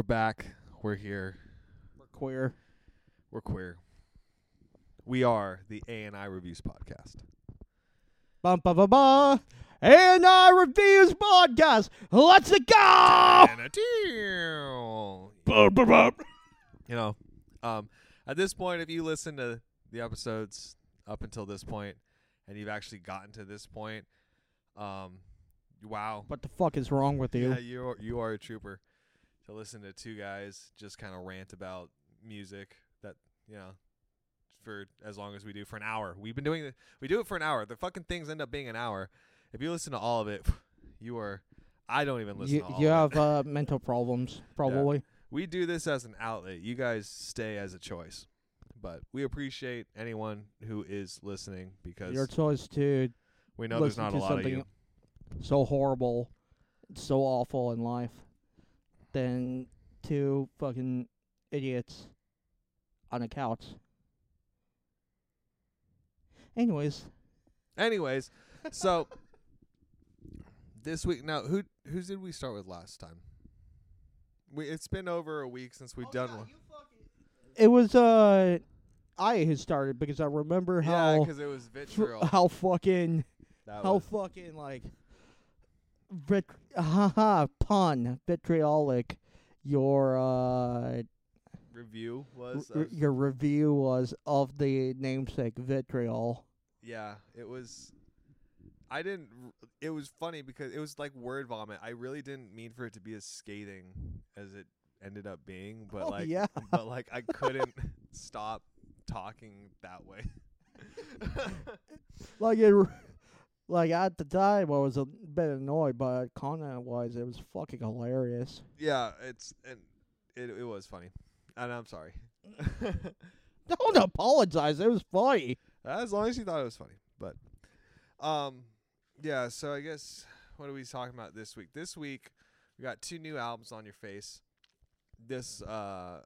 We're back. We're here. We're queer. We're queer. We are the A and I Reviews podcast. Bum ba ba ba. A And I reviews podcast. Let's it go. And a deal. Bum, bum, bum. You know, um, at this point, if you listen to the episodes up until this point, and you've actually gotten to this point, um, wow, What the fuck is wrong with you? yeah, you are, you are a trooper to listen to two guys just kind of rant about music that you know for as long as we do for an hour. We've been doing it. We do it for an hour. The fucking things end up being an hour. If you listen to all of it, you are. I don't even listen You, to all you have uh, mental problems, probably. we do this as an outlet. You guys stay as a choice. But we appreciate anyone who is listening because Your choice to we know there's not a lot of you. so horrible, so awful in life, than two fucking idiots on a couch. Anyways, Anyways, so this week now who who did we start with last time? We it's been over a week since we've done one. it was uh, I who started because I remember Yeah, how because it was vitriol. how fucking That how was, fucking like vit haha pun vitriolic your uh review was. r- of- your review was of the namesake vitriol. yeah, it was. I didn't. It was funny because it was like word vomit. I really didn't mean for it to be as scathing as it ended up being, but oh like, yeah, but like I couldn't stop talking that way. like it. Like at the time, I was a bit annoyed, but content wise, it was fucking hilarious. yeah, it's and it it was funny, and I'm sorry. Don't apologize. It was funny. as long as you thought it was funny, but um, yeah. So I guess what are we talking about this week? This week we got two new albums on your face. This uh,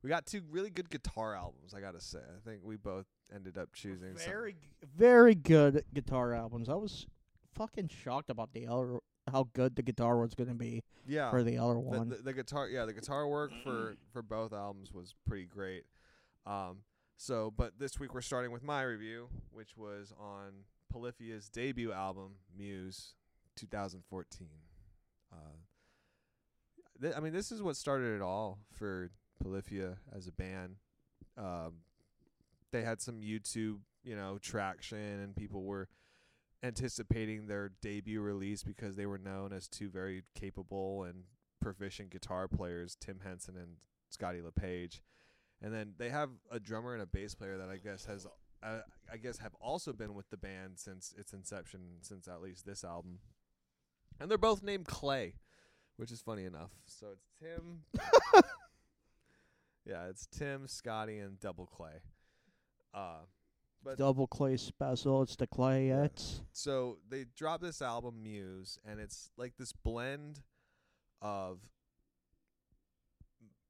we got two really good guitar albums. I gotta say, I think we both ended up choosing Very, g- very good guitar albums. I was fucking shocked about the other, how good the guitar was gonna be yeah. for the other the, one. the, the guitar yeah the guitar work for for both albums was pretty great um so but this week we're starting with my review which was on polyphia's debut album muse 2014 uh th- i mean this is what started it all for polyphia as a band um they had some youtube you know traction and people were anticipating their debut release because they were known as two very capable and proficient guitar players, Tim Henson and Scotty LePage. And then they have a drummer and a bass player that I guess has uh, I guess have also been with the band since its inception, since at least this album. And they're both named Clay, which is funny enough. So it's Tim Yeah, it's Tim, Scotty, and Double Clay. Uh but Double clay special. It's the clayettes. so they dropped this album Muse and it's like this blend of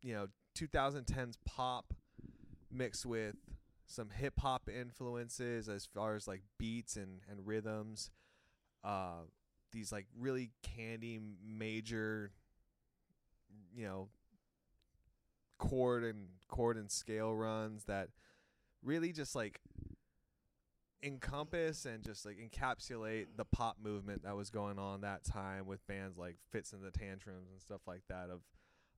you know 2010s pop mixed with some hip hop influences as far as like beats and and rhythms uh these like really candy major you know chord and chord and scale runs that really just like encompass and just like encapsulate the pop movement that was going on that time with bands like Fitz and the Tantrums and stuff like that of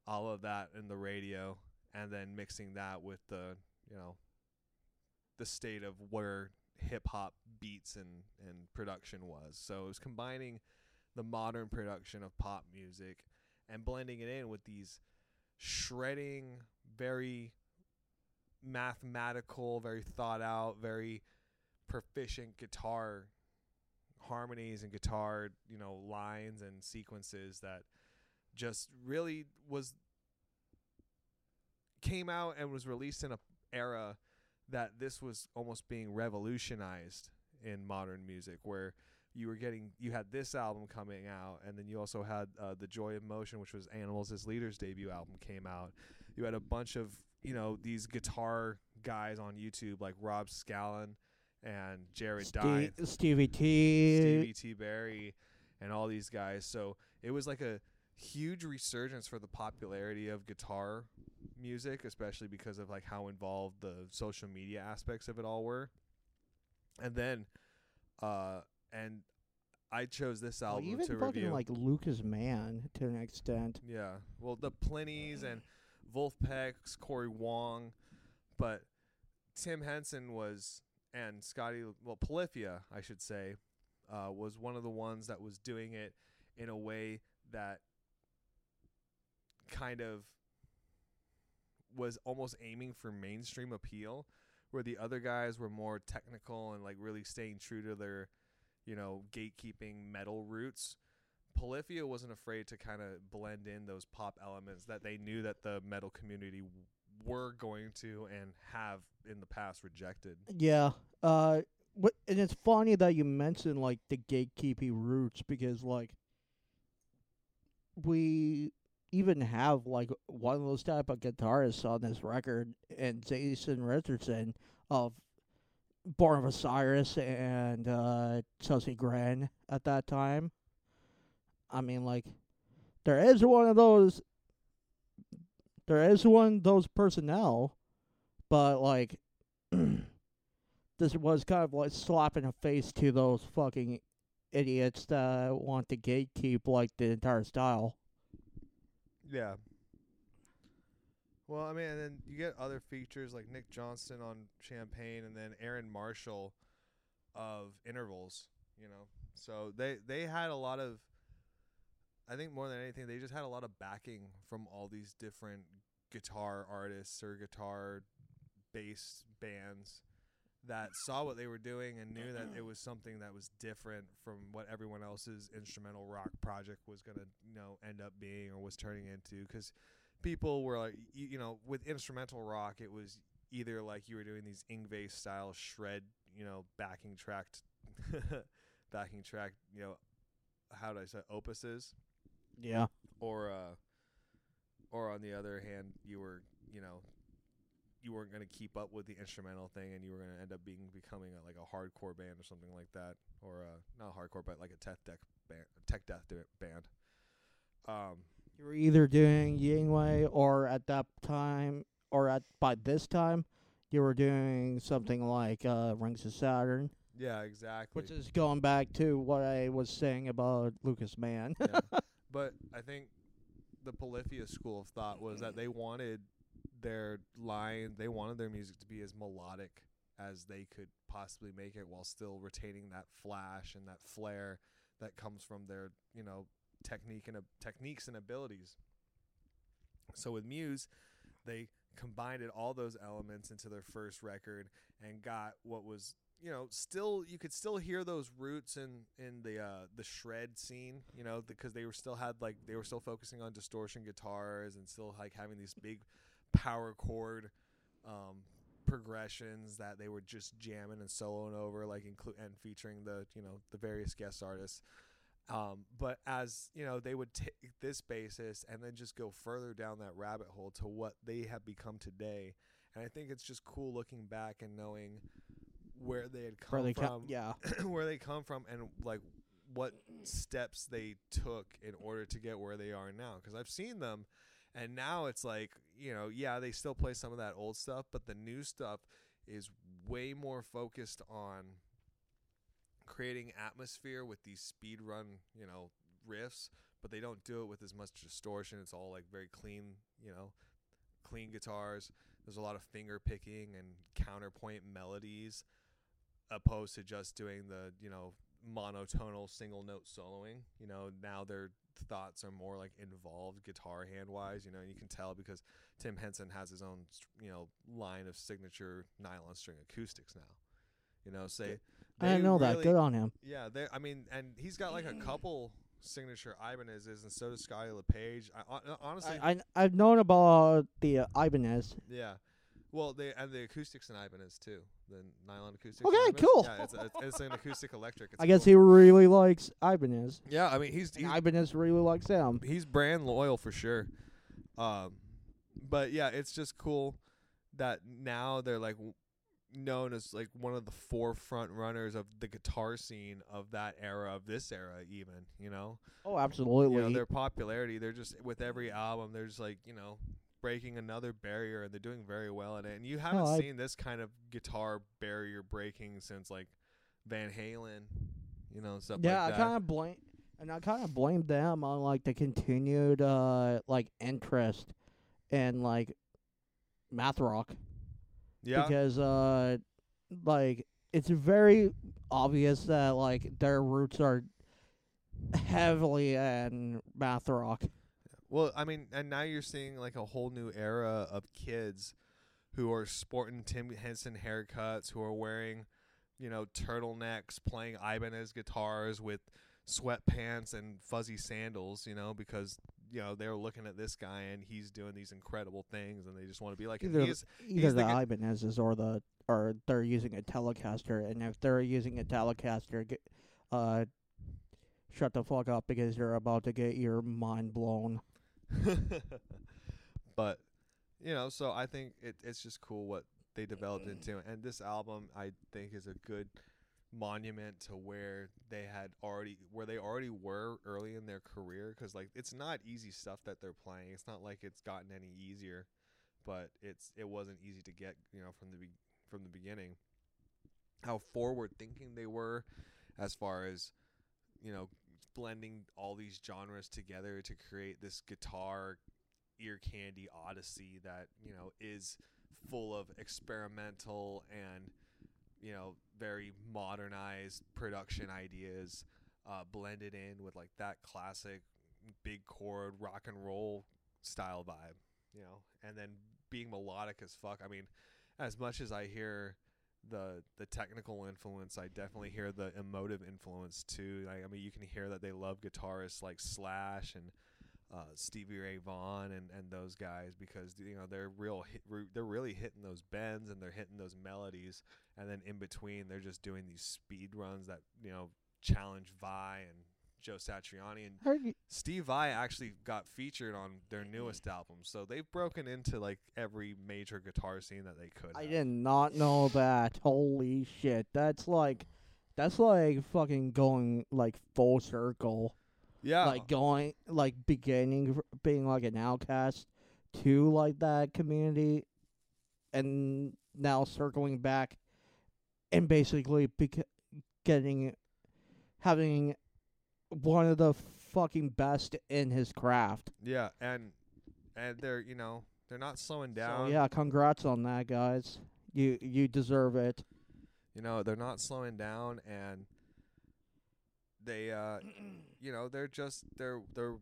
all of that in the radio and then mixing that with the you know the state of where hip hop beats and and production was. So it was combining the modern production of pop music and blending it in with these shredding very mathematical very thought out very proficient guitar harmonies and guitar, you know, lines and sequences that just really was came out and was released in a era that this was almost being revolutionized in modern music where you were getting you had this album coming out and then you also had uh, the joy of motion which was animals as leaders debut album came out. You had a bunch of you know these guitar guys on youtube like rob scallon and jared Ste- Stevie T. Stevie T. Barry, and all these guys. So it was like a huge resurgence for the popularity of guitar music, especially because of like how involved the social media aspects of it all were. And then, uh, and I chose this Well, album even to fucking review. like Lucas Mann to an extent. Yeah. Well, the Plinies and Vulfpecks, Cory Wong, but Tim Henson was and Scotty well Polyphia, I should say, uh, was one of the ones that was doing it in a way that kind of was almost aiming for mainstream appeal where the other guys were more technical and like really staying true to their you know gatekeeping metal roots Polyphia wasn't afraid to kind of blend in those pop elements that they knew that the metal community were going to and have in the past rejected. Yeah. Uh? And it's funny that you mentioned like the gatekeeping roots because like we even have like one of those type of guitarists on this record, and Jason Richardson of Born of Osiris and uh, Chelsea Grin at that time. I mean, like, there is one of those. There is one of those personnel, but like, this was kind of like slapping a face to those fucking idiots that want to gatekeep like the entire style. Yeah. Well, I mean, and then you get other features like Nick Johnston on Champagne, and then Aaron Marshall of Intervals. You know, so they they had a lot of. I think more than anything, they just had a lot of backing from all these different guitar artists or guitar based bands that saw what they were doing and knew that it was something that was different from what everyone else's instrumental rock project was going to you know end up being or was turning into. Because people were like you, you know with instrumental rock it was either like you were doing these Yngwie style shred you know backing tracked backing track you know how do I say opuses Yeah. or uh or on the other hand you were you know you weren't going to keep up with the instrumental thing and you were going to end up being becoming a, like a hardcore band or something like that or uh not hardcore but like a tech death band tech death band um You were either doing Yngwie or at that time or at by this time you were doing something like uh Rings of Saturn. yeah exactly Which is going back to what I was saying about Lucas Mann. yeah. but I think the Polyphia school of thought was that they wanted their line, they wanted their music to be as melodic as they could possibly make it while still retaining that flash and that flair that comes from their, you know, technique and ab- techniques and abilities. So with Muse, they combined all those elements into their first record and got what was you know still you could still hear those roots in in the uh the shred scene you know because they were still had like they were still focusing on distortion guitars and still like having these big power chord um progressions that they were just jamming and soloing over like include and featuring the you know the various guest artists um, but as you know, they would take this basis and then just go further down that rabbit hole to what they have become today. And I think it's just cool looking back and knowing where they had come Where they from, come, yeah. where they come from, and like what steps they took in order to get where they are now. Because I've seen them, and now it's like you know, yeah, they still play some of that old stuff, but the new stuff is way more focused on creating atmosphere with these speed run, you know, riffs, but they don't do it with as much distortion. It's all like very clean, you know, clean guitars. There's a lot of finger picking and counterpoint melodies opposed to just doing the, you know, monotonal single note soloing. You know, now their thoughts are more like involved guitar hand wise, you know, and you can tell because Tim Henson has his own, you know, line of signature nylon string acoustics now. You know, say I didn't know that. Good on him. yeah, they. I mean, and he's got like a couple signature Ibanez's, and so does Scotty LePage. I, honestly, I, I I've known about the uh, Ibanez. yeah. Well, they and the acoustics in Ibanez too. The nylon acoustics. Okay, Ibanez. cool. Yeah, it's, a, it's an acoustic electric. It's I guess cool. he really likes Ibanez. Yeah, I mean, he's he's, Ibanez really likes him. he's brand loyal for sure. Um, but yeah, it's just cool that now they're like w- known as like one of the forefront runners of the guitar scene of that era of this era even you know Oh, absolutely. you know their popularity they're just with every album they're just like you know breaking another barrier and they're doing very well at it and you haven't seen this kind of guitar barrier breaking since like van halen you know stuff yeah, like I kind of blame, and I kind of blame them on like the continued uh like interest in like math rock. Yeah. Because uh like it's very obvious that like their roots are heavily in math rock. Well, I mean, and now you're seeing like a whole new era of kids who are sporting Tim Henson haircuts, who are wearing, you know, turtlenecks, playing Ibanez guitars with sweatpants and fuzzy sandals, you know, because you know they're looking at this guy and he's doing these incredible things, and they just want to be like. Either He's Either he's the the Ibanez's or the or they're using a Telecaster, and if they're using a Telecaster, get, uh, shut the fuck up because you're about to get your mind blown. but you know, so I think it, it's just cool what they developed into, and this album I think is a good monument to where they had already where they already were early in their career because like it's not easy stuff that they're playing. It's not like it's gotten any easier but it's it wasn't easy to get you know from the be- from the beginning. How forward thinking they were as far as you know blending all these genres together to create this guitar ear candy odyssey that you know is full of experimental and you know very modernized production ideas uh, blended in with like that classic big chord rock and roll style vibe you know? And then being melodic as fuck i mean as much as i hear the the technical influence i definitely hear the emotive influence too. Like, i mean you can hear that they love guitarists like slash and uh, Stevie Ray Vaughan and, and those guys because you know they're real hit, they're really hitting those bends and they're hitting those melodies. And then in between they're just doing these speed runs that you know challenge Vai and Joe Satriani and you- Steve Vai actually got featured on their mm-hmm. newest album so they've broken into like every major guitar scene that they could I have. did not know that. Holy shit, that's like, that's like fucking going like full circle. yeah like going like beginning f- being like an outcast to like that community and now circling back and basically bec- getting having one of the fucking best in his craft yeah and and they're you know they're not slowing so down yeah congrats on that guys you you deserve it You know, they're not slowing down and they uh you know, they're just they're they're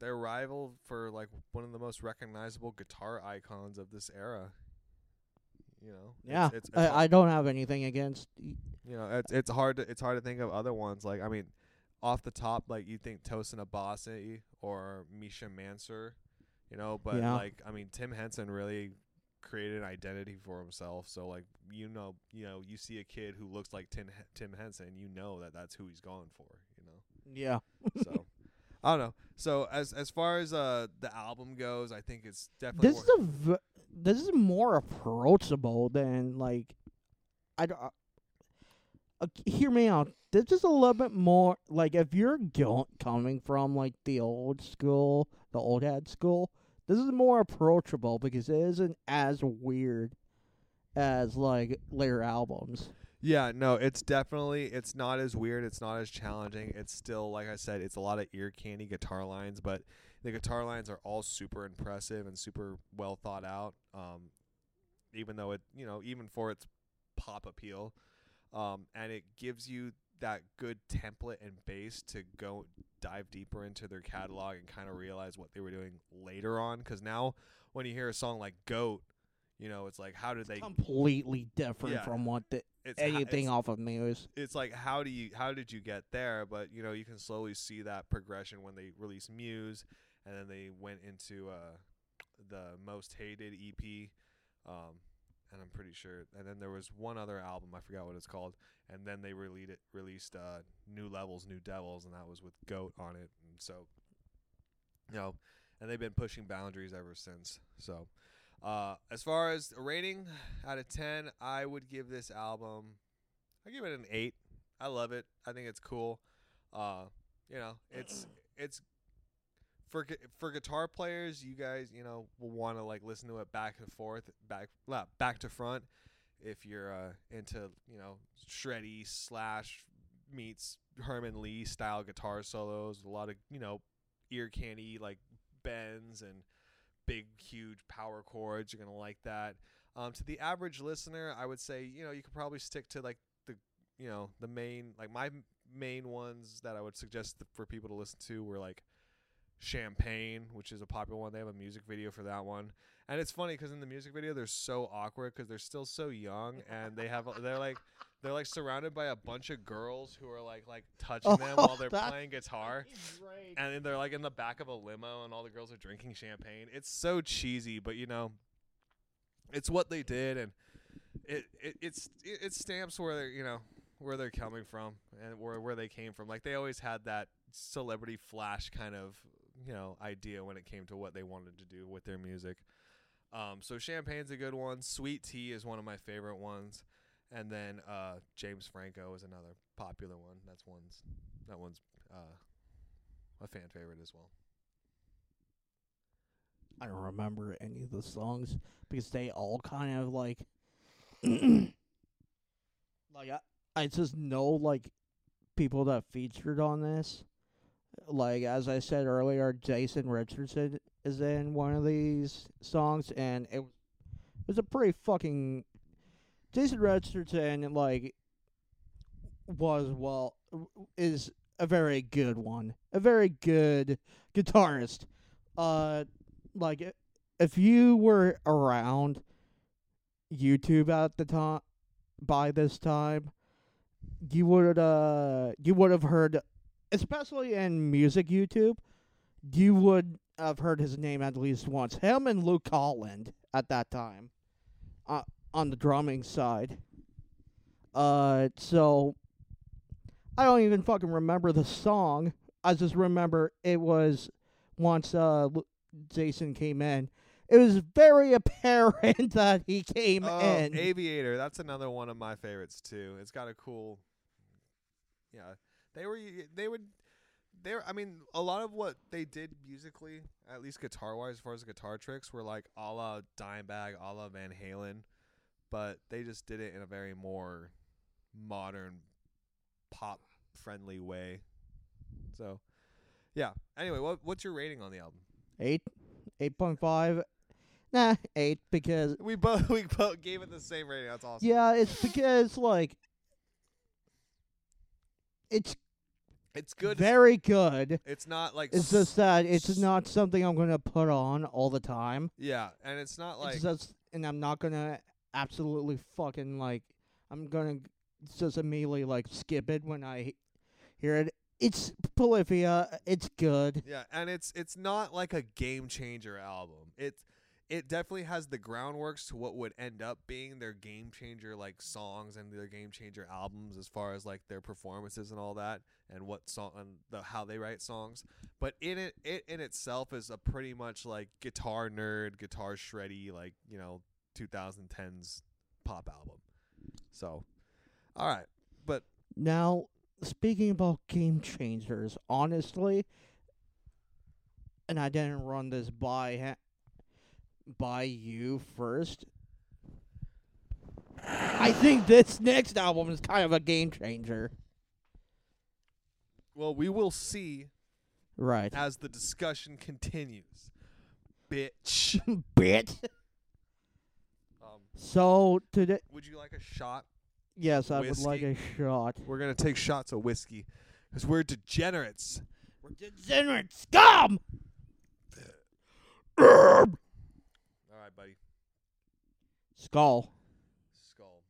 they're rival for like one of the most recognizable guitar icons of this era. You know. yeah It's, it's, it's I, I don't have anything against y- you know, it's it's hard to it's hard to think of other ones like I mean, off the top like you think Tosin Abasi or Misha Mansour, you know, but Yeah. like I mean Tim Henson really created an identity for himself. So like you know, you know, you see a kid who looks like Tim Tim Henson, you know that that's who he's going for, you know. yeah So I don't know. So as as far as uh the album goes, I think it's definitely this is a v- this is more approachable than like I don't. Uh, hear me out. This is a little bit more like if you're coming from like the old school, the old head school. This is more approachable because it isn't as weird as like later albums. Yeah, no, it's definitely it's not as weird, it's not as challenging. It's still like I said, it's a lot of ear candy guitar lines, but the guitar lines are all super impressive and super well thought out. Um even though it, you know, even for its pop appeal. Um and it gives you that good template and base to go dive deeper into their catalog and kind of realize what they were doing later on cuz now when you hear a song like Goat, you know, it's like how did they Completely different Yeah. from what the, it's anything it's- off of Muse. it's like how do you how did you get there but you know you can slowly see that progression when they released muse and then they went into uh the most hated ep um and i'm pretty sure and then there was one other album i forgot what it's called and then they released it released uh new levels new devils and that was with goat on it and so you know and they've been pushing boundaries ever since so Uh, as far as a rating out of ten, I would give this album. I give it an eight. I love it. I think it's cool. Uh, you know, it's it's for for guitar players. You guys, you know, will want to like listen to it back and forth, back back to front. If you're uh, into you know shreddy slash meets Herman Li style guitar solos, a lot of you know ear candy like bends and big huge power chords. You're gonna like that. Um, to the average listener, I would say you know you could probably stick to like the you know the main like my main ones that I would suggest for people to listen to were like Champagne, which is a popular one. They have a music video for that one, and it's funny because in the music video they're so awkward because they're still so young and they have they're like they're like surrounded by a bunch of girls who are like like touching them Oh, while they're playing guitar. and then they're like in the back of a limo and all the girls are drinking champagne. It's so cheesy but you know it's what they did and it, it it's it, it stamps where they're you know where they're coming from and where where they came from. Like they always had that celebrity flash kind of you know idea when it came to what they wanted to do with their music um so champagne's a good one sweet tea is one of my favorite ones and then uh james franco is another popular one that's one's that one's uh a fan favorite as well. I don't remember any of the songs because they all kind of like like I, I just know like people that featured on this. Like as I said earlier, Jason Richardson is in one of these songs and it, was- it was a pretty fucking Jason Richardson like was well is a very good one. A very good guitarist. Uh like if you were around YouTube at the time by this time, you would uh you would have heard especially in music YouTube, you would have heard his name at least once. Him and Luke Holland at that time. Uh on the drumming side. Uh so I don't even fucking remember the song. I just remember it was once uh Jason came in. It was very apparent that he came Oh, in. Aviator, that's another one of my favorites too. It's got a cool Yeah. They were they would they were, I mean, a lot of what they did musically, at least guitar wise, as far as guitar tricks, were like a la Dimebag, a la Van Halen, but they just did it in a very more modern, pop friendly way. So, yeah. Anyway, what what's your rating on the album? Eight, eight point five. Nah, eight because We both we both gave it the same rating. That's awesome. yeah, it's because like it's It's good. very good. It's not like It's just that it's not something I'm gonna put on all the time. yeah, and it's not like it's just, and I'm not gonna absolutely fucking like. I'm gonna just immediately like skip it when I hear it. It's Polyphia. It's good. Yeah, and it's it's not like a game changer album. It it definitely has the groundworks to what would end up being their game changer like songs and their game changer albums as far as like their performances and all that and what song and the how they write songs. But in it it in itself is a pretty much like guitar nerd, guitar shreddy like, you know, 2010s pop album. So, all right. But Now, speaking about game changers, honestly, and I didn't run this by by you first. I think this next album is kind of a game changer. well, we will see Right. as the discussion continues. Bitch. Bitch. Um, So today, would you like a shot? yes, I would like a shot. We're gonna take shots of whiskey because we're degenerates. We're degenerate scum. All right, buddy. Skull. Skull.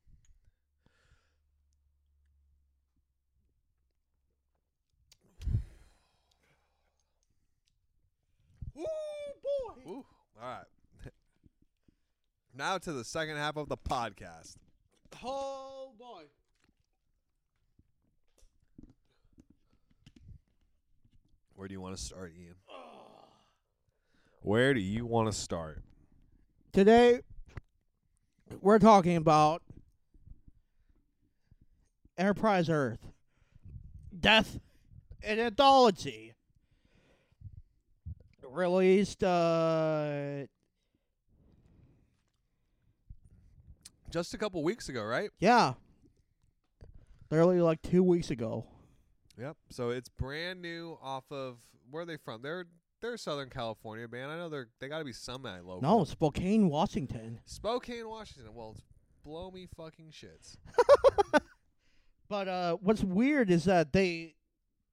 Ooh boy. Ooh. All right. now to the second half of the podcast. Oh boy. Where do you want to start, Ian? Where do you want to start? Today we're talking about Enterprise Earth, Death, and Anthology. Released, uh, Just a couple weeks ago, right? yeah, literally like two weeks ago. Yep. So it's brand new off of where are they from? They're they're a Southern California band. I know they're they got to be semi local. No, Spokane, Washington. Spokane, Washington. Well, it's blow me fucking shits. But uh, what's weird is that they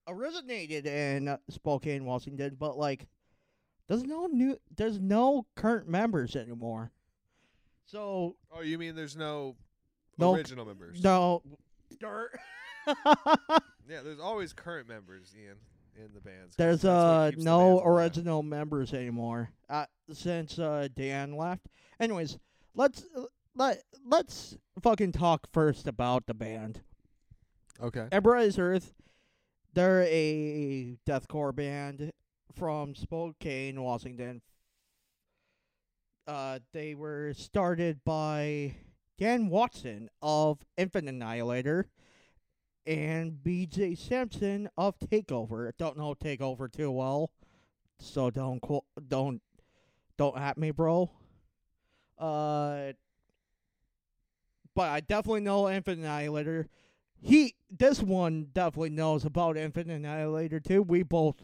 originated in Spokane, Washington, but like, there's no new, there's no current members anymore. So Oh, you mean there's no, No, original members? no, dirt. Yeah, there's always current members, Ian, in the bands. there's uh no alive. original members anymore uh, since uh Dan left. Anyways, let's let let's fucking talk first about the band. Okay. Enterprise Earth, they're a deathcore band from Spokane, Washington. Uh, they were started by Dan Watson of Infant Annihilator and BJ Simpson of Takeover. Don't know Takeover too well, so don't qu- don't don't at me, bro. Uh, but I definitely know Infant Annihilator he this one definitely knows about Infant Annihilator too. We both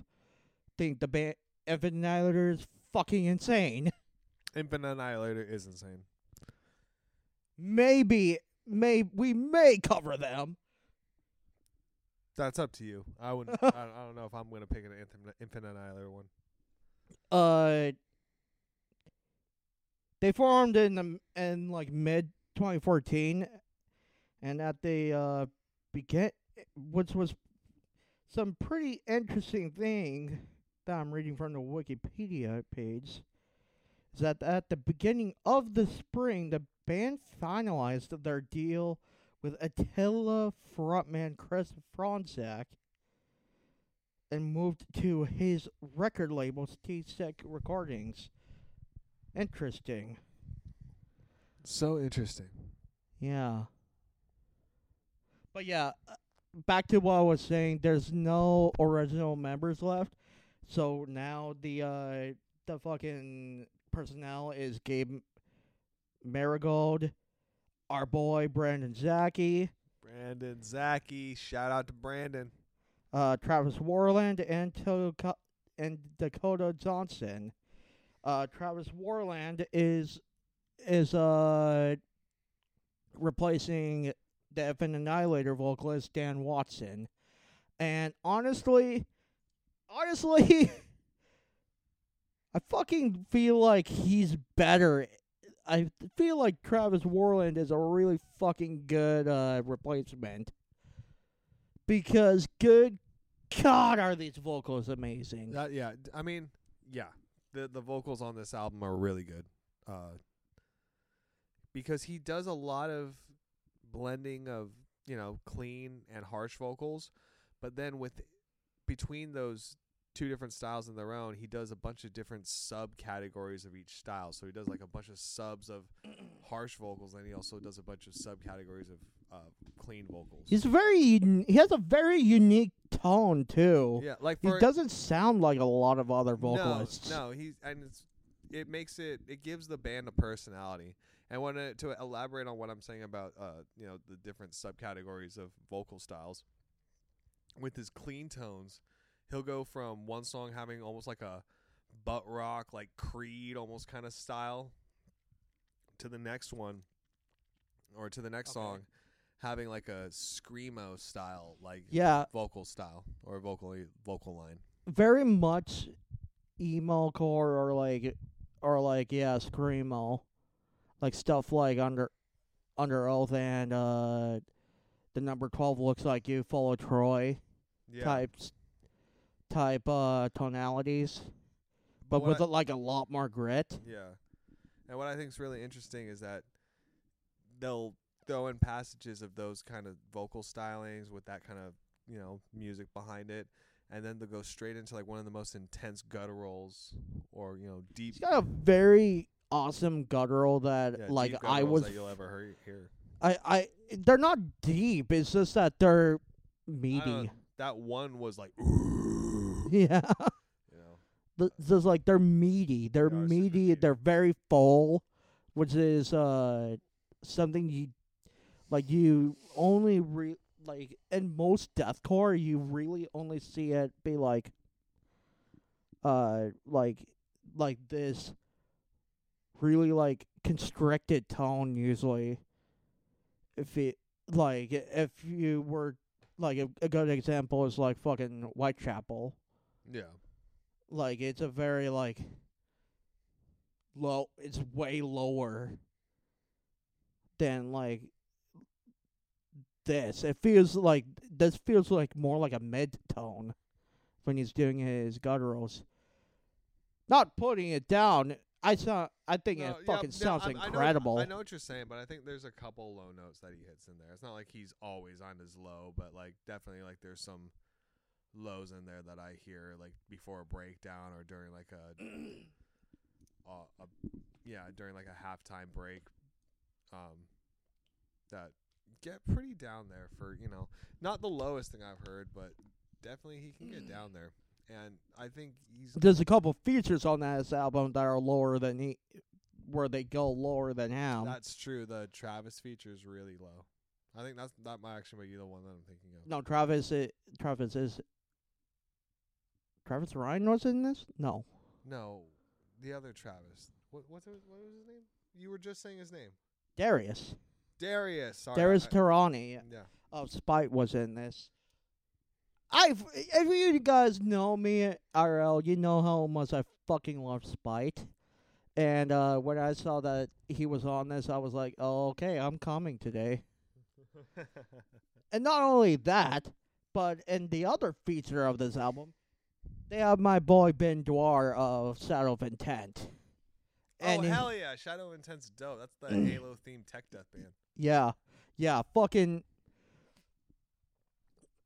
think the band Infant Annihilator is fucking insane. Infant Annihilator is insane. Maybe may we may cover them. That's up to you. I wouldn't. I, don't- I don't know if I'm gonna pick an Infant, Infant Annihilator one. Uh they formed in the in like mid 2014 and at the uh begin which was some pretty interesting thing that I'm reading from the Wikipedia page is that at the beginning of the spring the band finalized their deal with Attila frontman Chris Fronzak and moved to his record label, Stay Sick Recordings. Interesting. So interesting. Yeah. But yeah, uh, back to what I was saying, there's no original members left. So now the uh the fucking personnel is Gabe Mangold, our boy Brandon Zackey, Brandon Zackey. Shout out to Brandon. uh, Travis Worland and Toka- and Dakota Johnson. Uh, Travis Worland is is uh replacing the Infant Annihilator vocalist Dan Watson, and honestly, honestly, I fucking feel like he's better. I feel like Travis Worland is a really fucking good uh, replacement because good God, are these vocals amazing? That, yeah. I mean, yeah. The the vocals on this album are really good. Uh, because he does a lot of blending of you know clean and harsh vocals, but then with between those two different styles in their own, he does a bunch of different subcategories of each style. So he does like a bunch of subs of harsh vocals, and he also does a bunch of subcategories of uh, clean vocals. He's very un- he has a very unique tone too. yeah, like He doesn't sound like a lot of other vocalists. No, no, he's and it's it makes it it gives the band a personality. And when it, to elaborate on what I'm saying about uh you know the different subcategories of vocal styles, with his clean tones, he'll go from one song having almost like a butt rock like Creed almost kind of style, to the next one, or to the next Okay. song, having like a screamo style like Yeah, vocal style or vocal vocal line. very much emo core or like or like yeah, screamo. Like stuff like under under oath and uh the number twelve looks like you Fall of Troy Yeah. types type uh tonalities. But what with I- a, like a lot more grit. Yeah. And what I think is really interesting is that they'll throw in passages of those kind of vocal stylings with that kind of, you know, music behind it. And then they'll go straight into like one of the most intense gutturals or, you know, deep He's got a very awesome guttural that Yeah, like I was that you'll ever hear. hear. I I they're not deep. It's just that they're meaty. that one was like, Yeah. you know, Th- Just like they're meaty. They're They meaty. meaty. They're very full, which is uh something you like you only re like in most deathcore you really only see it be like uh like like this really like constricted tone usually if it like if you were like a, a good example is like fucking Whitechapel yeah, like it's a very like low it's way lower than like this. It feels like this feels like more like a mid tone when he's doing his gutturals. Not putting it down. I saw i think No, it fucking yeah, sounds I- I know- incredible. I know, what you're saying, but I think there's a couple low notes that he hits in there. It's not like he's always on his low, but like definitely like there's some lows in there that I hear like before a breakdown or during like a, uh, a yeah during like a halftime break, um, that get pretty down there for you know not the lowest thing I've heard, but definitely he can get down there, and I think he's there's a couple features on this album that are lower than he where they go lower than him That's true. The Travis feature is really low. I think that's that might actually be the one that I'm thinking of. No, Travis. i Travis is. Travis Ryan was in this. No, No, the other Travis. What what's his, what was his name? You were just saying his name. Darius. Darius. Sorry. Darius I- Tehrani yeah. of Spite was in this. I've if you guys know me RL, you know how much I fucking love Spite. And uh when I saw that he was on this, I was like, "Oh, okay, I'm coming today." And not only that, but in the other feature of this album, they have my boy Ben Duerr of Shadow of Intent. oh he- hell yeah! Shadow of Intent's dope. That's the Halo themed tech death band. Yeah, yeah, fucking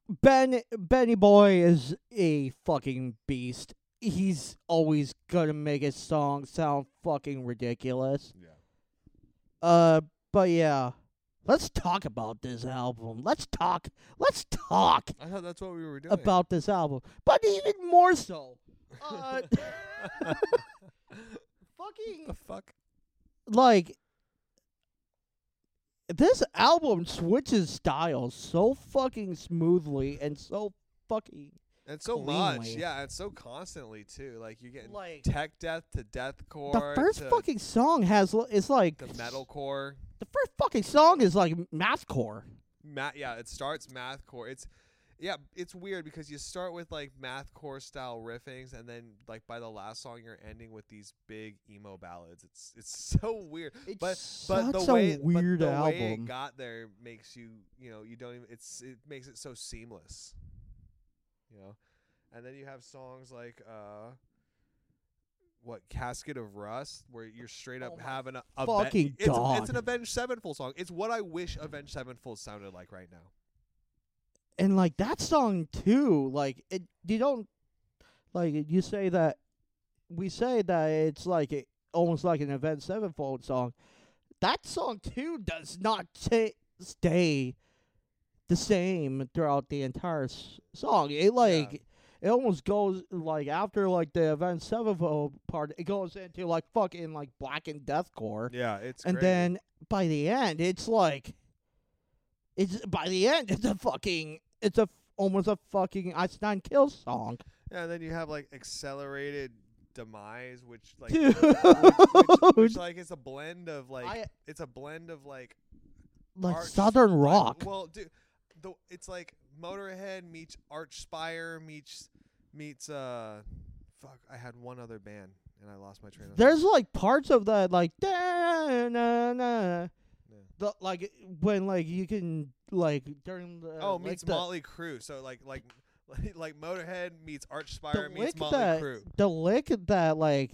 Ben Benny Boy is a fucking beast. He's always gonna make his song sound fucking ridiculous. Yeah. Uh, but yeah, let's talk about this album. Let's talk. Let's talk I thought that's what we were doing. about this album, but even more so. Uh, fucking the fuck. like this album switches styles so fucking smoothly and so fucking And so much, yeah, and so constantly too. Like you get like tech death to deathcore. the first fucking song has l- it's like the metalcore. the first fucking song is like mathcore math yeah it starts mathcore it's yeah it's weird because you start with like mathcore style riffings and then like by the last song you're ending with these big emo ballads. It's it's so weird. It's but such but the way a weird but the album way it got there makes you you know you don't even it's it makes it so seamless you know? And then you have songs like uh what casket of rust where you're straight up Oh having a, a fucking it's, it's an avenged sevenfold song. It's what i wish avenged sevenfold sounded like right now. And like that song too like it you don't like you say that we say that it's like a, almost like an Avenged Sevenfold song. That song too does not ta stay the same throughout the entire s- song it like it almost goes like after like the Avenged Sevenfold part it goes into like fucking like black and deathcore Yeah, it's and crazy. then by the end it's like it's by the end it's a fucking it's a f- almost a fucking Einstein kill song. yeah, and then you have like accelerated demise, which like Dude. which, which, which like is a blend of like I- it's a blend of like like arch- southern rock. well, dude, the it's like Motorhead meets Archspire meets meets uh fuck. I had one other band and I lost my train of There's thought. like parts of that like da, na, na, Yeah. the like when like you can like during the oh like meets the, Motley Crue. So like like like, like Motorhead meets Archspire meets Motley that Crue. the lick that like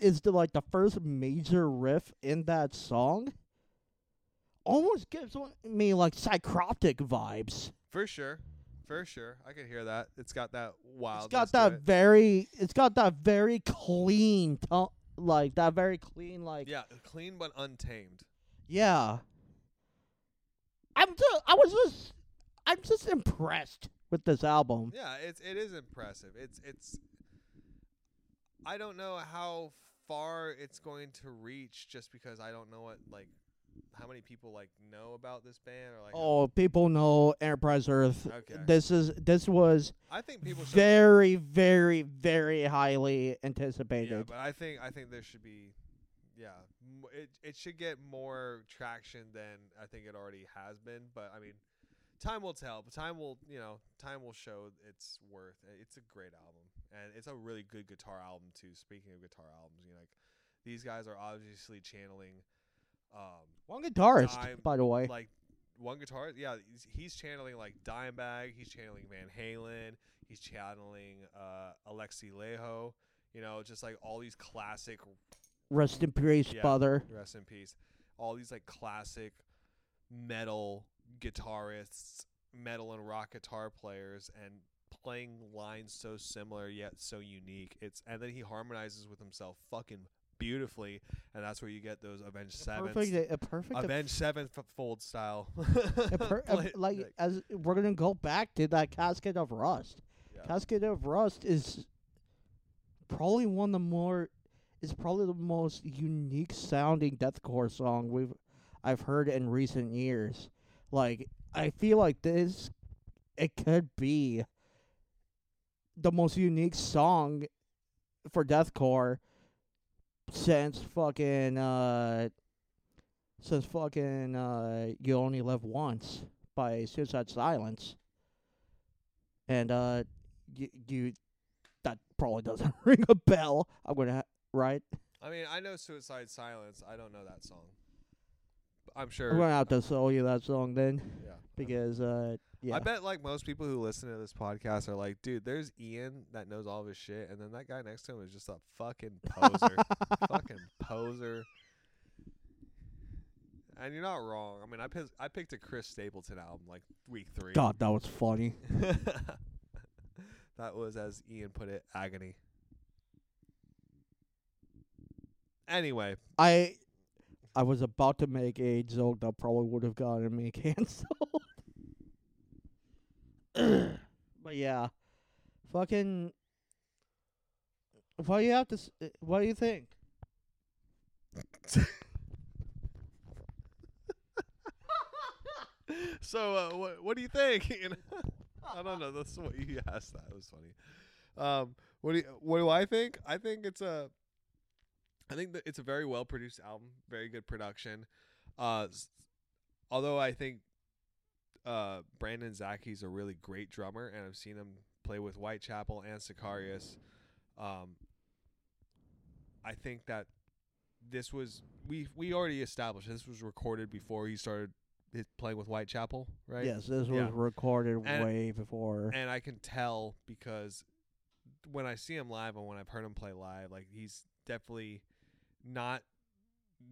is the like the first major riff in that song almost gives me like psychotic vibes. For sure. For sure. I could hear that. It's got that wild. It's got that very it's got that very clean to- like that very clean, like Yeah, clean but untamed. yeah. I'm just, I was just, I'm just impressed with this album. Yeah, it's it is impressive. It's it's. I don't know how far it's going to reach, just because I don't know what like how many people like know about this band or like. Oh, people know Enterprise Earth. Okay. This is this was I think people should. very, very, very highly anticipated. Yeah, but I think I think there should be, yeah, it it should get more traction than I think it already has been. But I mean, time will tell. But time will you know time will show its worth. It's a great album, and it's a really good guitar album too. Speaking of guitar albums, you know, like these guys are obviously channeling, um, One guitarist, Dime- by the way. like one guitarist, Yeah, he's, he's channeling like Dimebag. He's channeling Van Halen. He's channeling uh, Alexi Laiho. You know, just like all these classic Rest in peace, Yeah. brother. rest in peace. All these like classic metal guitarists, metal and rock guitar players, and playing lines so similar yet so unique. It's and then he harmonizes with himself fucking beautifully, and that's where you get those Avenged A Seventh, perfect, a perfect, Avenged Sevenfold style. a per, a- like as we're gonna go back to that Casket of Rust. yeah. Casket of Rust is probably one of the more is probably the most unique sounding deathcore song we've I've heard in recent years. Like I feel like this it could be the most unique song for deathcore since fucking uh since fucking uh You Only Live Once by Suicide Silence. And uh you, you that probably doesn't ring a bell. I'm gonna ha- right. I mean, I know Suicide Silence. I don't know that song. I'm sure. I'm gonna have to sell you that song then yeah. because uh yeah. I bet like most people who listen to this podcast are like, dude, there's Ian that knows all of his shit, and then that guy next to him is just a fucking poser, fucking poser. And you're not wrong. I mean, I picked I picked a Chris Stapleton album like week three. God, that was funny. that was, as Ian put it, agony. Anyway, I I was about to make a joke that probably would have gotten me canceled. but yeah, fucking. Why do you have to? s- uh, What do you think? so uh, what what do you think? You know? I don't know. That's what you asked. That it was funny. Um, what do you, what do I think? I think it's a, I think that it's a very well produced album, very good production. Uh, although I think, uh, Brandon Zackey's a really great drummer, and I've seen him play with Whitechapel and Sicarius. Um, I think that this was we we already established this was recorded before he started his playing with Whitechapel, right? Yes, this Yeah. was recorded And- way before. and I can tell because when I see him live and when I've heard him play live, like he's definitely not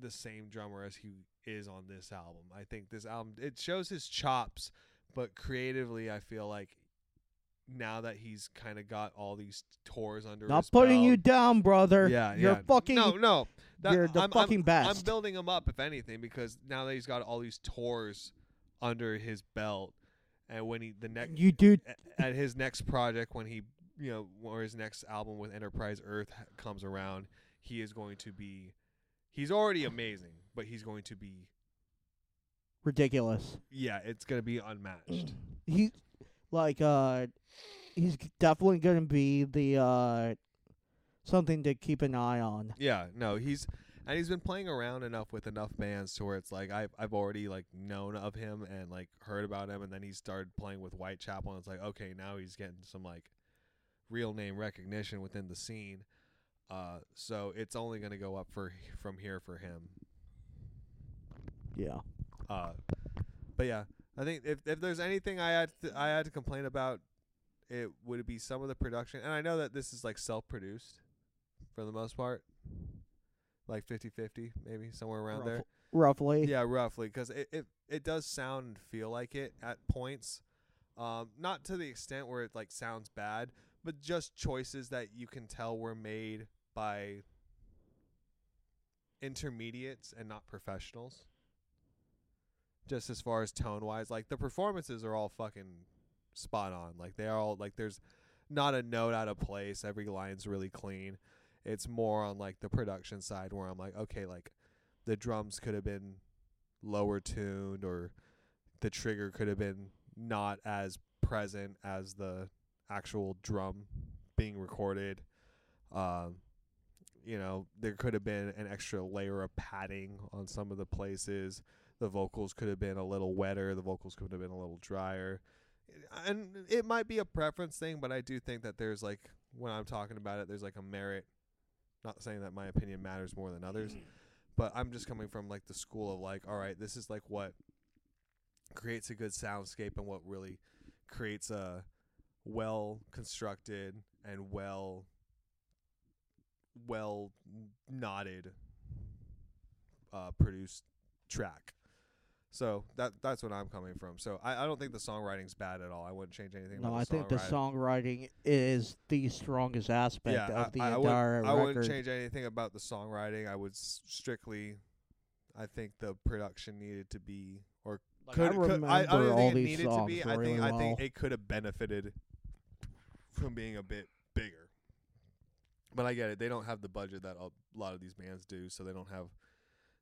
the same drummer as he is on this album. I think this album it shows his chops, but creatively, I feel like now that he's kind of got all these tours under. Not putting belt, you down, brother. yeah, You're yeah. fucking. no, no. That, you're the I'm, fucking I'm, best. I'm building him up, if anything, because now that he's got all these tours under his belt, and when he the next You do. at his next project when he you know or his next album with Enterprise Earth comes around, he is going to be he's already amazing, but he's going to be Ridiculous. yeah, it's going to be unmatched. he like uh he's definitely gonna be the uh something to keep an eye on. yeah, no, he's and he's been playing around enough with enough bands to where it's like I've I've already like known of him and like heard about him and then he started playing with Whitechapel and it's like okay, now he's getting some like real name recognition within the scene. Uh so it's only going to go up for from here for him. Yeah. Uh, but yeah, I think if if there's anything I had to, I had to complain about, it would be some of the production. And I know that this is like self-produced for the most part, like 50-50 maybe somewhere around there. Roughly. Yeah, roughly, because it, it it does sound and feel like it at points. Um, not to the extent where it like sounds bad, but just choices that you can tell were made by intermediates and not professionals. Just as far as tone wise, like the performances are all fucking spot on. Like they are all like there's not a note out of place. Every line's really clean. It's more on like the production side where I'm like, okay, like the drums could have been lower tuned or the trigger could have been not as present as the actual drum being recorded. Um, you know, there could have been an extra layer of padding on some of the places. The vocals could have been a little wetter. The vocals could have been a little drier. And it might be a preference thing, but I do think that there's like when I'm talking about it, there's like a merit. Not saying that my opinion matters more than others, but I'm just coming from like the school of like, all right, this is like what creates a good soundscape and what really creates a well constructed and well well knotted uh produced track. So that that's what I'm coming from. So I, I don't think the songwriting's bad at all. I wouldn't change anything. No, I think the songwriting. is the strongest aspect yeah, of the I, I entire wouldn't, I wouldn't change anything about the songwriting. I would strictly, I think the production needed to be, or Like, could, I could remember I, I don't all think it needed to be. I really think I think it could have benefited from being a bit bigger. But I get it. They don't have the budget that a lot of these bands do, so they don't have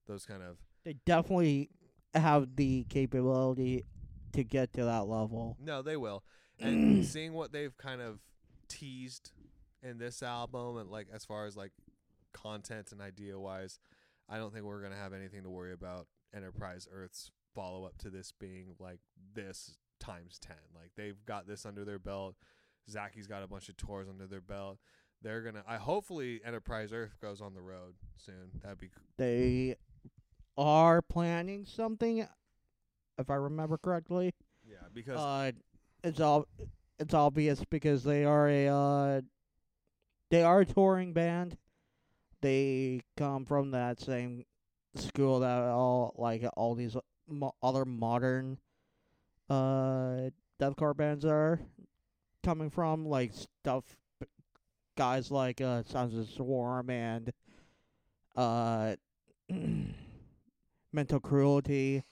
those kind of. They definitely have the capability to get to that level. No, they will. And seeing what they've kind of teased in this album, and like as far as like content and idea wise, I don't think we're gonna have anything to worry about Enterprise Earth's follow up to this being like this times ten. Like they've got this under their belt. Zackey's got a bunch of tours under their belt. They're gonna. I hopefully Enterprise Earth goes on the road soon. That'd be They are planning something, if I remember correctly. yeah because Uh, it's all it's obvious because they are a uh, they are a touring band. They come from that same school that all like all these mo- other modern uh deathcore bands are coming from, like stuff guys like uh Sons of Swarm and uh Mental Cruelty.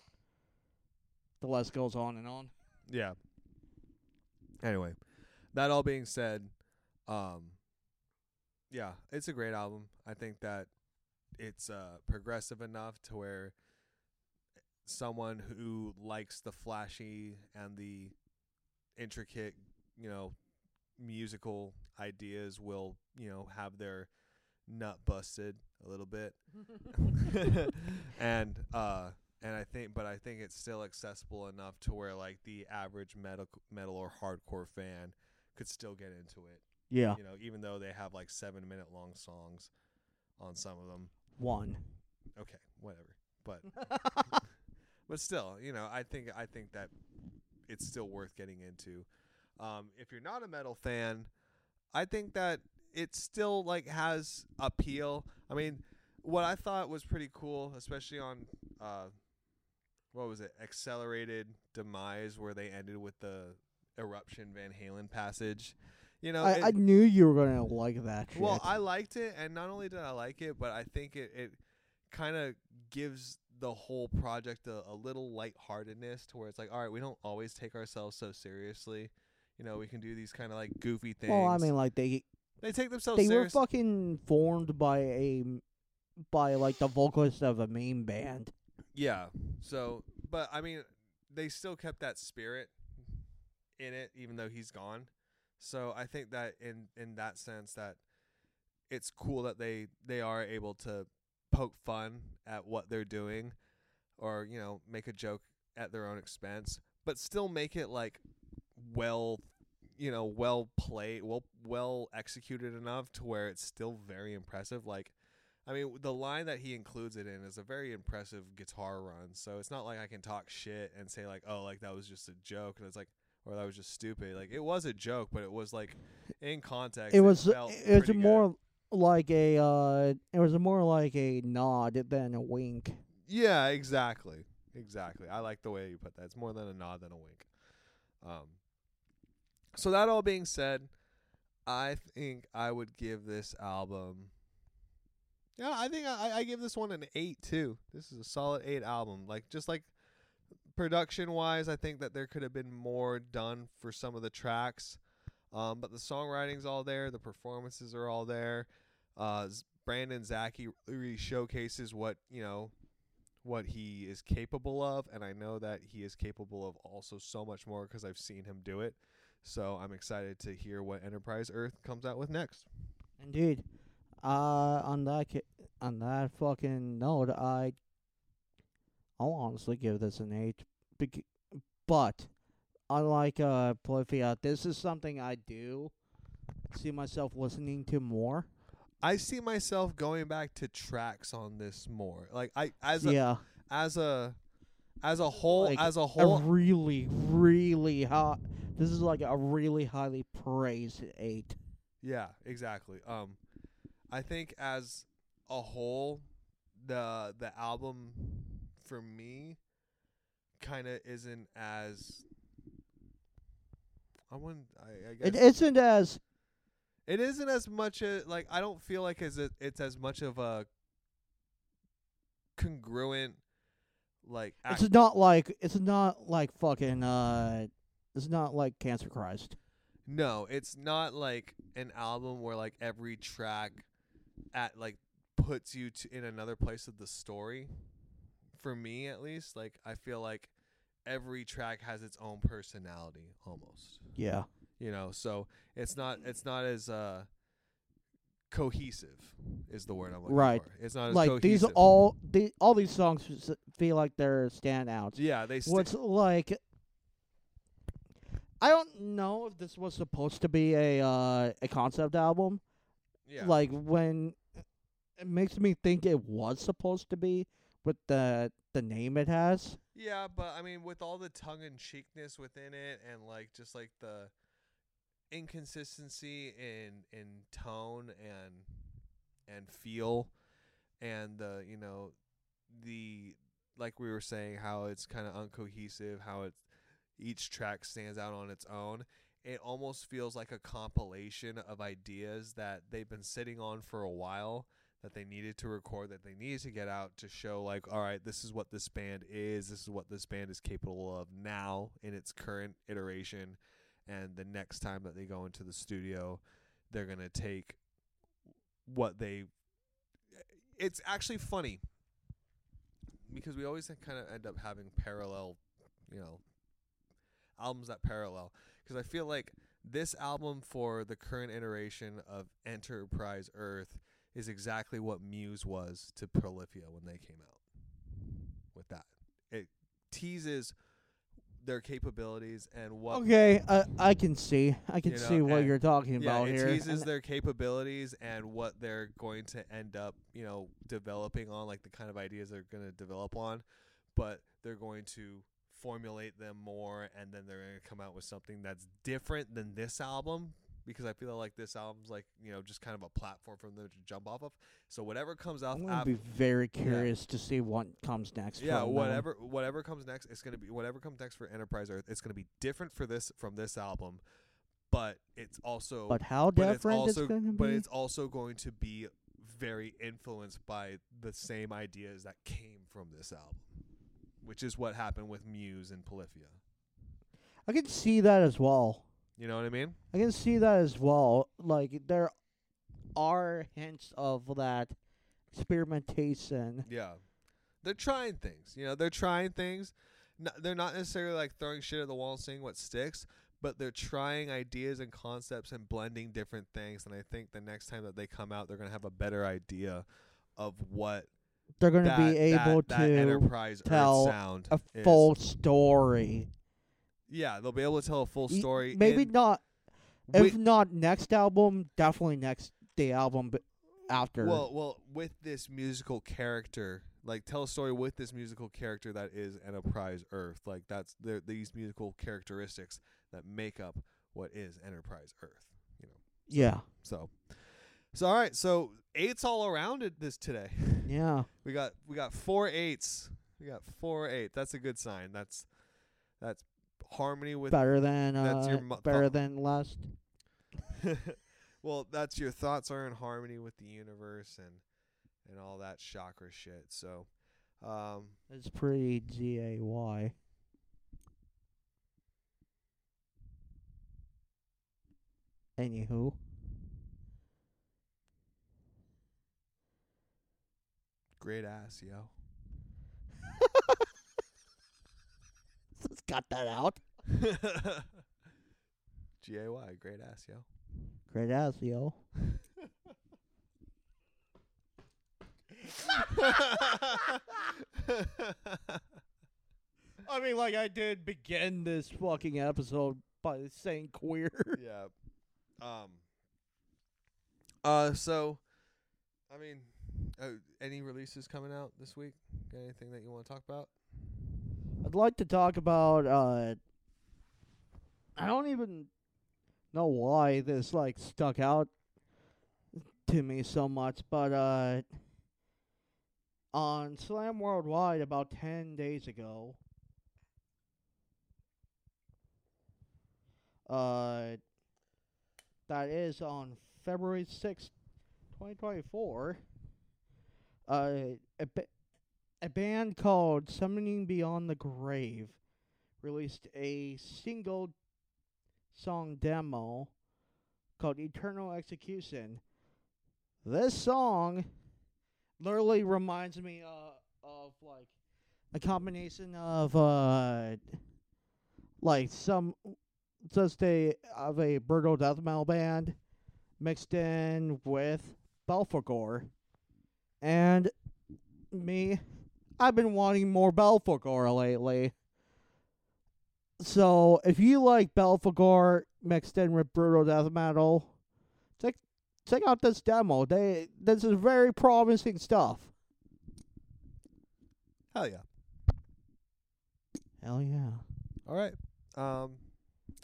The list goes on and on. Yeah. Anyway, that all being said, um, yeah, it's a great album. I think that it's uh progressive enough to where someone who likes the flashy and the intricate, you know, musical ideas will, you know, have their nut busted a little bit. and uh and I think but I think it's still accessible enough to where like the average metal metal or hardcore fan could still get into it. Yeah, You know, even though they have like 7 minute long songs on some of them. one. Okay, whatever. But but still, you know, I think I think that it's still worth getting into. Um, if you're not a metal fan, I think that it still like has appeal. I mean, what I thought was pretty cool, especially on uh, what was it, Accelerated Demise, where they ended with the Eruption Van Halen passage. You know, I, it- I knew you were gonna like that shit. well, I liked it, and not only did I like it, but I think it, it kind of gives the whole project a, a little lightheartedness to where it's like, all right, we don't always take ourselves so seriously. You know, we can do these kind of like goofy things. well, I mean, like they they take themselves they were fucking formed by a by like the vocalist of a main band. yeah. So, but I mean, they still kept that spirit in it, even though he's gone. So I think that in in that sense that it's cool that they they are able to poke fun at what they're doing or you know make a joke at their own expense but still make it like well you know well played well well executed enough to where it's still very impressive like I mean the line that he includes it in is a very impressive guitar run so it's not like I can talk shit and say like oh like that was just a joke and it's like or that was just stupid like it was a joke but it was like in context It was felt it was pretty good. more like a uh it was more like a nod than a wink. Yeah, exactly. Exactly. I like the way you put that. It's more than a nod than a wink. Um so that all being said, I think I would give this album Yeah, I think I, I give this one an eight too. This is a solid eight album. Like just like production wise, I think that there could have been more done for some of the tracks. Um, but the songwriting's all there, the performances are all there. Uh, Brandon Zackey really showcases what you know, what he is capable of, and I know that he is capable of also so much more because I've seen him do it. So I'm excited to hear what Enterprise Earth comes out with next. Indeed. Uh, on that ca- on that fucking note, I I'll honestly give this an eight. Bec- but unlike uh Polyphia, this is something I do see myself listening to more. I see myself going back to tracks on this more. Like I as a yeah, as a as a whole Like, as a whole a whole really, really hot. This is like a really highly praised eight. Yeah, exactly. Um I think as a whole the the album for me kind of isn't as I wouldn't I, I guess It isn't as It isn't as much a like I don't feel like as it, it's as much of a congruent like act- it's not like it's not like fucking uh it's not like Cancer Christ. no, it's not like an album where like every track at like puts you to in another place of the story. For me at least, like I feel like every track has its own personality almost. Yeah. you know so it's not it's not as uh cohesive is the word i'm looking Right. for it's not as like cohesive these all the all these songs feel like they're standouts. yeah they sti- What's like I don't know if this was supposed to be a uh, a concept album. yeah Like when it makes me think it was supposed to be with the the name it has. yeah but i mean with all the tongue-in-cheekness within it and like just like the inconsistency in in tone and and feel and the you know the like we were saying how it's kind of uncohesive how it each track stands out on its own it almost feels like a compilation of ideas that they've been sitting on for a while that they needed to record that they needed to get out to show like all right this is what this band is this is what this band is capable of now in its current iteration and the next time that they go into the studio they're going to take what they it's actually funny because we always kind of end up having parallel you know albums that parallel because I feel like this album for the current iteration of Enterprise Earth is exactly what Muse was to Polyphia when they came out. With that, it teases their capabilities and what Okay, I I can see. I can You know, see what you're talking yeah, about it here. It teases and- their capabilities and what they're going to end up, you know, developing on, like the kind of ideas they're going to develop on. But they're going to formulate them more, and then they're going to come out with something that's different than this album. Because I feel like this album's like, you know, just kind of a platform for them to jump off of. So whatever comes out I'm gonna after, be very curious to see what comes next. yeah, from them. whatever whatever comes next, it's gonna be whatever comes next for Enterprise Earth. It's gonna be different for this from this album, but it's also But how but it's different also it's gonna but it's also going to be very influenced by the same ideas that came from this album, which is what happened with Muse and Polyphia. I can see that as well. You know what I mean? I can see that as well. Like there are hints of that experimentation. Yeah, they're trying things. You know, they're trying things. No, they're not necessarily like throwing shit at the wall and seeing what sticks, but they're trying ideas and concepts and blending different things. And I think the next time that they come out, they're gonna have a better idea of what They're gonna be able that to Enterprise tell Earth sound a is. full story. Yeah, they'll be able to tell a full story. Maybe in- not. If not next album, definitely next the album b- after. Well, well, with this musical character, like tell a story with this musical character that is Enterprise Earth. Like that's these musical characteristics that make up what is Enterprise Earth. You know, yeah, so so all right, so eights all around it this today. yeah. We got we got four eights. We got four eight. That's a good sign. That's that's harmony with better than that's uh, your mo- better thought- than last. well, that's your thoughts are in harmony with the universe and and all that chakra shit. So, um, It's pretty G A Y. Anywho, great ass, yo. let's cut that out. G A Y, great ass, yo. Great ass, yo. I mean, like I did begin this fucking episode by saying queer. yeah. Um. Uh. So, I mean, uh, any releases coming out this week? Got anything that you want to talk about? I'd like to talk about. uh I don't even know why this like stuck out to me so much, but uh on Slam Worldwide about ten days ago, uh, that is on February sixth, twenty twenty four. Uh, a, a band called Summoning Beyond the Grave released a single song demo called Eternal Execution. This song literally reminds me uh, of like a combination of uh like some just a of a brutal death metal band mixed in with Belphegor. And me, I've been wanting more Belphegor lately. So if you like Belphegor mixed in with brutal death metal, check check out this demo. They this is very promising stuff. Hell yeah. Hell yeah. All right. Um.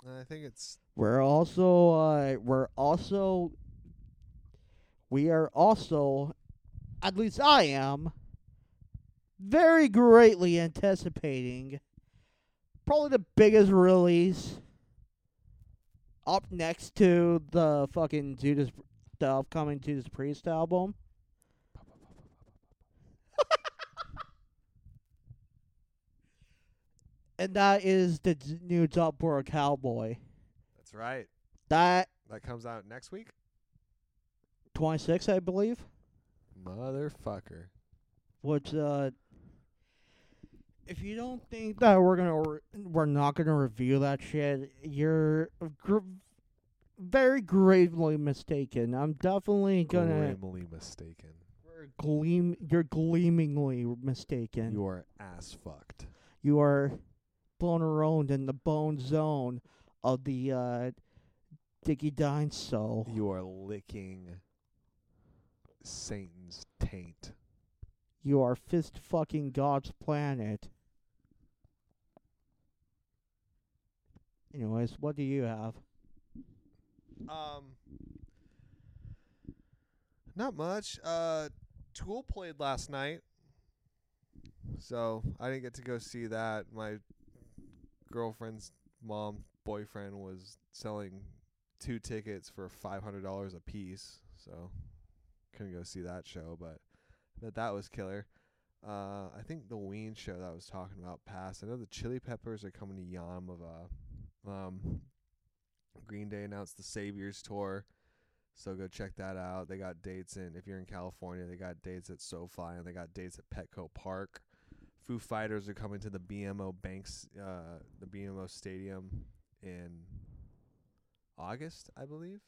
I think it's We're also uh we're also we are also at least I am very greatly anticipating probably the biggest release up next to the fucking Judas the upcoming Judas Priest album. and that is the new Top for a Cowboy. that's right. That That comes out next week. 26, I believe. Motherfucker. Which, uh, if you don't think that we're gonna, re- we're not gonna review that shit, you're gr- very gravely mistaken. I'm definitely gonna. Grimly mistaken. You're gleam. You're gleamingly mistaken. You are ass fucked. you are blown around in the bone zone of the uh, Dicky Dine soul. You are licking Satan's taint. You are fist fucking God's planet. Anyways, what do you have? Um, not much. Uh, Tool played last night, so I didn't get to go see that. My girlfriend's mom boyfriend was selling two tickets for five hundred dollars a piece, so couldn't go see that show. But but that was killer. Uh, I think the Ween show that I was talking about passed. I know the Chili Peppers are coming to Yamava. Um, Green Day announced the Saviors tour, so go check that out. They got dates in if you're in California, they got dates at SoFi and they got dates at Petco Park. Foo Fighters are coming to the BMO Banks, uh, the BMO Stadium in August, I believe.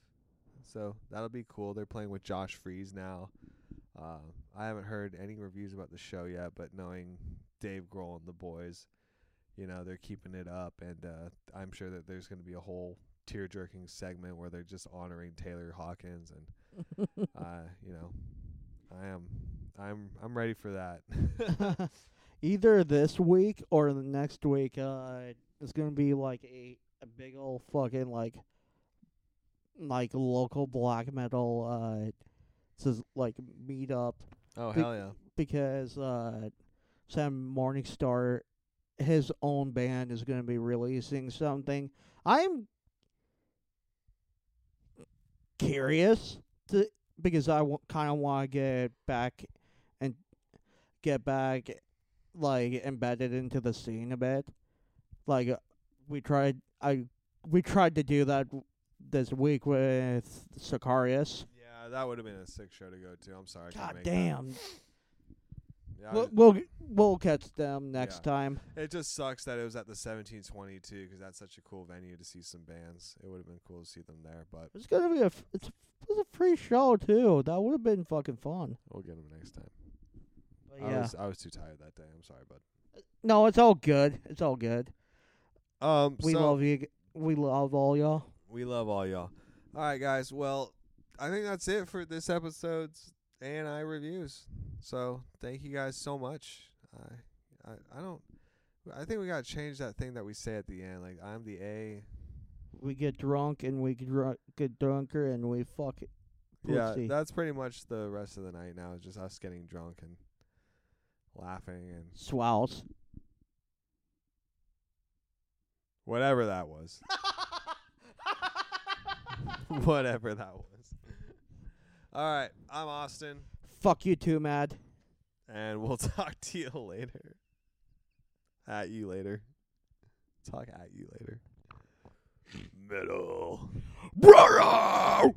So that'll be cool. They're playing with Josh Freese now. Uh, I haven't heard any reviews about the show yet, but knowing Dave Grohl and the boys, you know they're keeping it up, and uh, I'm sure that there's going to be a whole tear jerking segment where they're just honoring Taylor Hawkins, and uh, you know, I am, I'm, I'm ready for that. Either this week or the next week, uh, it's gonna be like a a big old fucking like like local black metal uh says like meet up oh Be- hell yeah! because uh Sam Morningstar his own band is going to be releasing something. I'm curious to because I w- kind of want to get back and get back, like embedded into the scene a bit. Like uh, we tried, I we tried to do that this week with Sicarius. Yeah, that would have been a sick show to go to. I'm sorry. I couldn't God make that. damn. Yeah, I We'll, was- we'll we'll catch them next Yeah. time. it just sucks that it was at the 1722 because that's such a cool venue to see some bands. It would have been cool to see them there, but It's gonna be a f- it's it's a free show too. That would have been fucking fun. we'll get them next time. But I yeah. was I was too tired that day. I'm sorry, bud. no, it's all good. It's all good. Um, We so love you. g- We love all y'all. We love all y'all. All right, guys. Well, I think that's it for this episode's A and I reviews. So thank you guys so much. I I I don't. I think we gotta change that thing that we say at the end. Like I'm the A. We get drunk and we get, get drunker and we fuck it. Yeah, that's pretty much the rest of the night now. Is just us getting drunk and laughing and Swells. whatever that was. whatever that was. All right, I'm Austin, Fuck you too, Mad. and we'll talk to you later. At you later. Talk at you later. Metal. Brother!